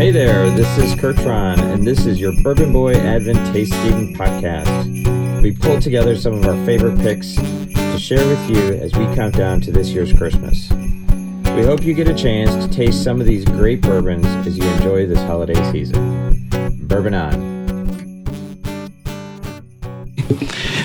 Hey there, this is Kurtron, and this is your Bourbon Boy Advent Tasting Podcast. We pulled together some of our favorite picks to share with you as we count down to this year's Christmas. We hope you get a chance to taste some of these great bourbons as you enjoy this holiday season. Bourbon on.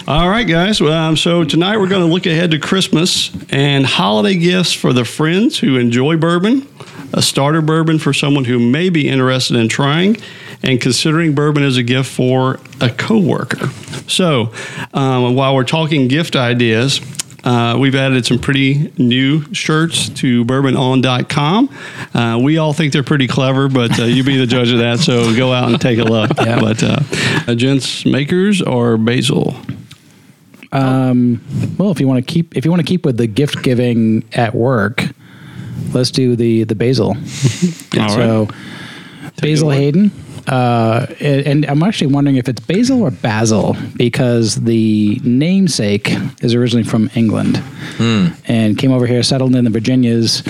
All right, guys. Um, so tonight we're going to look ahead to Christmas and holiday gifts for the friends who enjoy bourbon, a starter bourbon for someone who may be interested in trying, and considering bourbon as a gift for a coworker. So, um, while we're talking gift ideas, uh, we've added some pretty new shirts to bourbonon.com. Uh, we all think they're pretty clever, but uh, you be the judge of that. So go out and take a look. Yeah. But uh, gents, makers or basil? Um, well, if you want to keep if you want to keep with the gift giving at work, let's do the the basil. All so, Basil look. Hayden. Uh, and, I'm actually wondering if it's Basil or Basil because the namesake is originally from England and came over here, settled in the Virginias,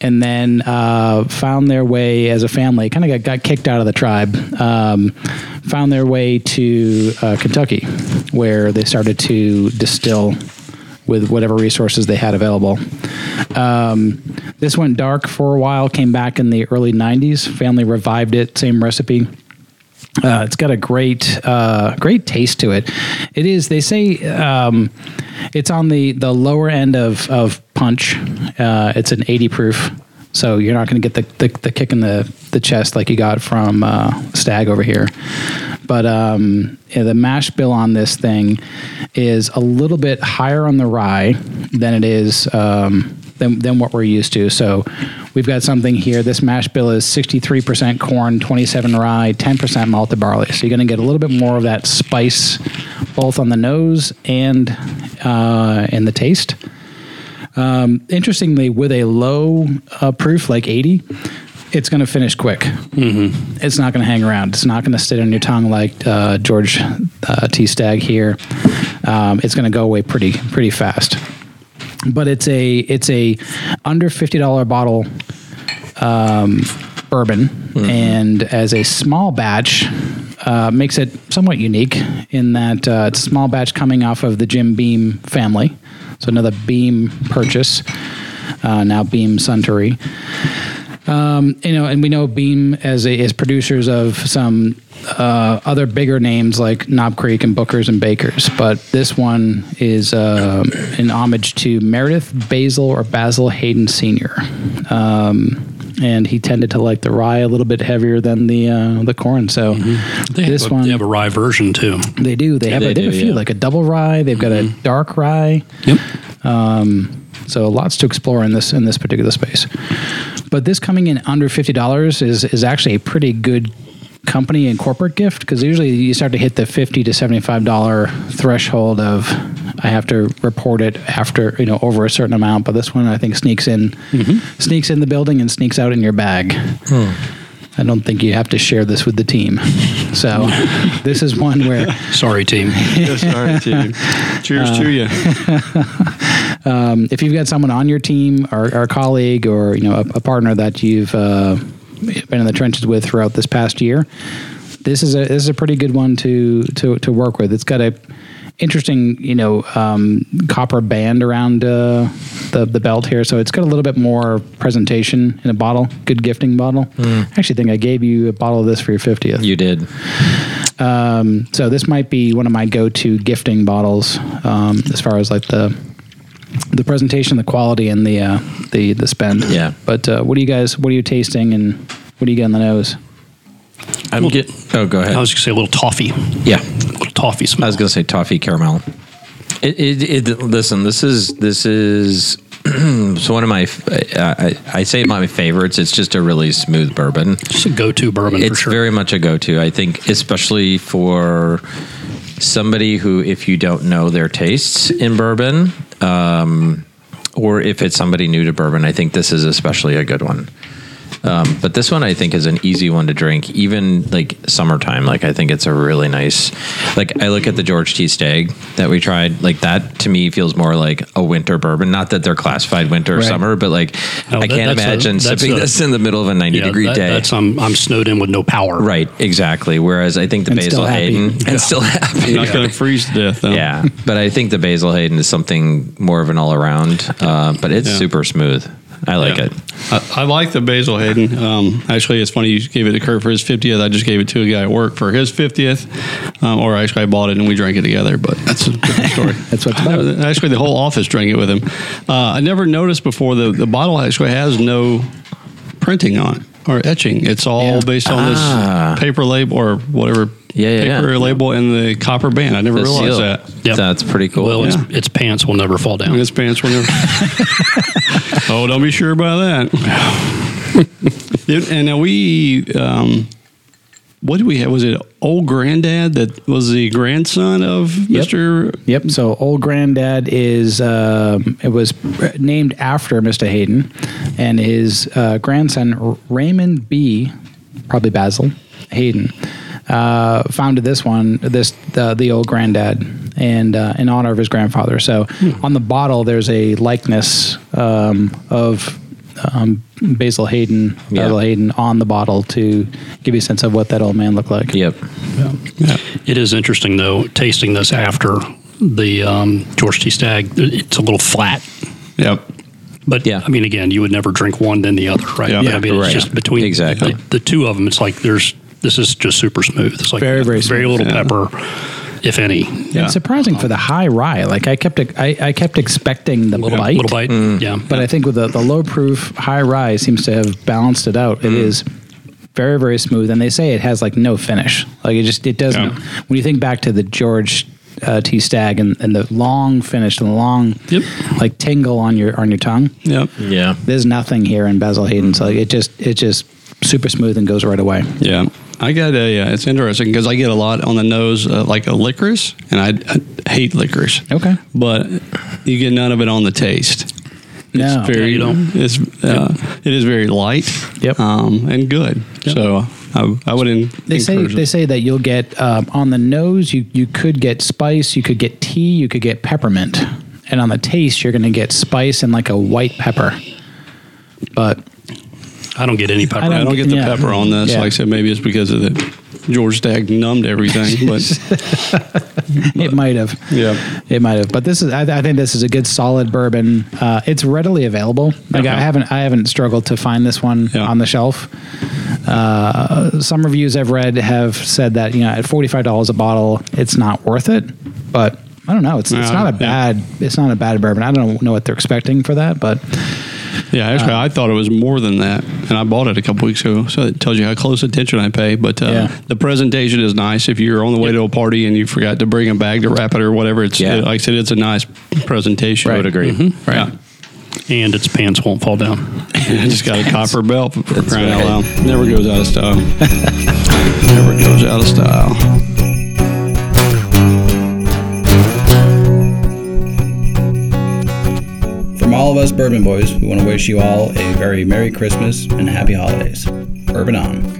and then uh, found their way as a family. Kind of got, got kicked out of the tribe. Um, found their way to uh, Kentucky, where they started to distill with whatever resources they had available. Um, this went dark for a while, came back in the early 90s. Family revived it, same recipe. Uh, it's got a great, uh, great taste to it. It is. They say um, it's on the the lower end of of punch. Uh, it's an 80 proof, so you're not going to get the, the the kick in the the chest like you got from uh, Stagg over here. But um, yeah, the mash bill on this thing is a little bit higher on the rye than it is. Um, than, than what we're used to. So we've got something here. This mash bill is 63% corn, 27 rye, 10% malted barley. So you're going to get a little bit more of that spice both on the nose and uh, in the taste. Um, interestingly, with a low uh, proof like 80, it's going to finish quick. Mm-hmm. It's not going to hang around. It's not going to sit on your tongue like uh, George uh, T. Stagg here. Um, it's going to go away pretty pretty fast but it's a it's a under fifty dollar bottle um, bourbon, and as a small batch, uh, makes it somewhat unique in that uh, it's a small batch coming off of the Jim Beam family, so another Beam purchase. Uh, now Beam Suntory. Um, you know, and we know Beam as a, as producers of some uh, other bigger names like Knob Creek and Booker's and Bakers, but this one is uh, in homage to Meredith Basil or Basil Hayden Senior, um, and he tended to like the rye a little bit heavier than the uh, the corn. So mm-hmm. They this have, a, one they have a rye version too. they do they have they a, they have a few yeah. like a double rye. They've got a mm-hmm. dark rye. Yep. Um, so lots to explore in this in this particular space. But this coming in under fifty dollars is is actually a pretty good company and corporate gift because usually you start to hit the fifty to seventy five dollar threshold of I have to report it after you know over a certain amount. But this one I think sneaks in sneaks in the building and sneaks out in your bag. I don't think you have to share this with the team. So this is one where Sorry, team. Yes, all right, team. Cheers to you. um, if you've got someone on your team or, or a colleague or you know a, a partner that you've uh, been in the trenches with throughout this past year, this is a this is a pretty good one to to to work with. It's got a interesting you know um, copper band around uh, the the belt here, so it's got a little bit more presentation in a bottle. Good gifting bottle. I actually think I gave you a bottle of this for your fiftieth. You did. Um, so this might be one of my go-to gifting bottles um, as far as like the the presentation, the quality, and the uh, the the spend. Yeah. But uh, what are you guys? What are you tasting, and what do you get on the nose? I'm get. Oh, go ahead. I was going to say a little toffee. yeah. Toffee I was going to say toffee caramel. It, it, it, listen, this is this is so one of my. I, I say my favorites. It's just a really smooth bourbon. Just a go-to bourbon for It's sure. very much a go-to. I think, especially for somebody who, if you don't know their tastes in bourbon, um, or if it's somebody new to bourbon, I think this is especially a good one. Um, but this one I think is an easy one to drink, even like summertime. Like I think it's a really nice. Like I look at the George T. Stagg that we tried. Like that to me feels more like a winter bourbon. Not that they're classified winter or Right. summer, but like No, I that- can't that's a- imagine that's sipping a- this in the middle of a ninety Yeah, degree that- day. That's I'm I'm snowed in with no power. Right, exactly. Whereas I think the And Basil happy. Hayden Yeah. and still happy. Not going to freeze to death, though. Yeah, but I think the Basil Hayden is something more of an all around. Uh, but it's Yeah. super smooth. I like Yeah. it. I, I like the Basil Hayden. Um, actually, it's funny you gave it to Kurt for his 50th. I just gave it to a guy at work for his 50th. Um, or actually, I bought it and we drank it together, but that's a different story. That's what it's about. Actually, the whole office drank it with him. Uh, I never noticed before the, the bottle actually has no printing on it or etching. It's all Yeah. based on Ah. this paper label or whatever Yeah, yeah, paper yeah. label and the copper band. I never The realized seal. that. Yep. That's pretty cool. Well, Yeah. its, its pants will never fall down. And his pants were never. oh, don't be sure about that. And now we, um, what did we have? Was it old granddad that was the grandson of Yep. Mr. Yep. So old granddad is um, it was named after Mr. Hayden, and his uh, grandson Raymond B. Probably Basil Hayden uh, founded this one, this the, the old granddad, and uh, in honor of his grandfather. So on the bottle, there's a likeness um, of. Um, Basil Hayden, Yeah. Basil Hayden on the bottle to give you a sense of what that old man looked like. Yep. Yeah. It is interesting though, tasting this after the um, George T. Stagg. It's a little flat, Yep. but Yeah. I mean, again, you would never drink one then the other, right? Yeah. I mean, it's Right. just between Exactly. the, the two of them. It's like there's this is just super smooth. It's like Very, very very smooth. little Yeah. pepper, if any. Yeah. It's surprising for the high rye. Like I kept, I, I kept expecting the Little bite, little bite, Mm. yeah. but I think with the, the low proof high rye seems to have balanced it out. Mm. It is very very smooth, and they say it has like no finish. Like it just it doesn't. Yeah. When you think back to the George uh, T Stagg and, and the long finish and the long Yep. like tingle on your on your tongue, Yep. Yeah. there's nothing here in Basil Hayden. So it just it just super smooth and goes right away. Yeah. I got a, uh, it's interesting because I get a lot on the nose, uh, like a licorice, and I, I hate licorice. Okay. But you get none of it on the taste. No. It's very, you don't. It's, uh, it is very light. Yep. Um, and good. So I, I wouldn't. They say encourage they say that you'll get um, on the nose. You you could get spice. You could get tea. You could get peppermint. And on the taste, you're going to get spice and like a white pepper. But I don't get any pepper. I I don't get the Yeah. pepper on this. Yeah. Like I said, maybe it's because of the George Stagg numbed everything. But it might have. yeah. It might have. But this is. I, I think this is a good solid bourbon. Uh, it's readily available. Like I haven't. I haven't struggled to find this one Yeah. on the shelf. Uh, some reviews I've read have said that you know at forty five dollars a bottle, it's not worth it. But I don't know. It's it's Yeah, not a bad. It's not a bad bourbon. I don't know what they're expecting for that, but. Yeah, actually, I thought it was more than that, and I bought it a couple weeks ago. So it tells you how close attention I pay. But uh, Yeah. the presentation is nice. If you're on the way to a party and you forgot to bring a bag to wrap it or whatever, it's Yeah. like I said, it's a nice presentation. I would agree. Mm-hmm. Right. and its pants won't fall down. I just got a copper belt for crying right. out loud. Never goes out of style. Never goes out of style. All of us Bourbon Boys, we want to wish you all a very Merry Christmas and Happy Holidays. Bourbon on.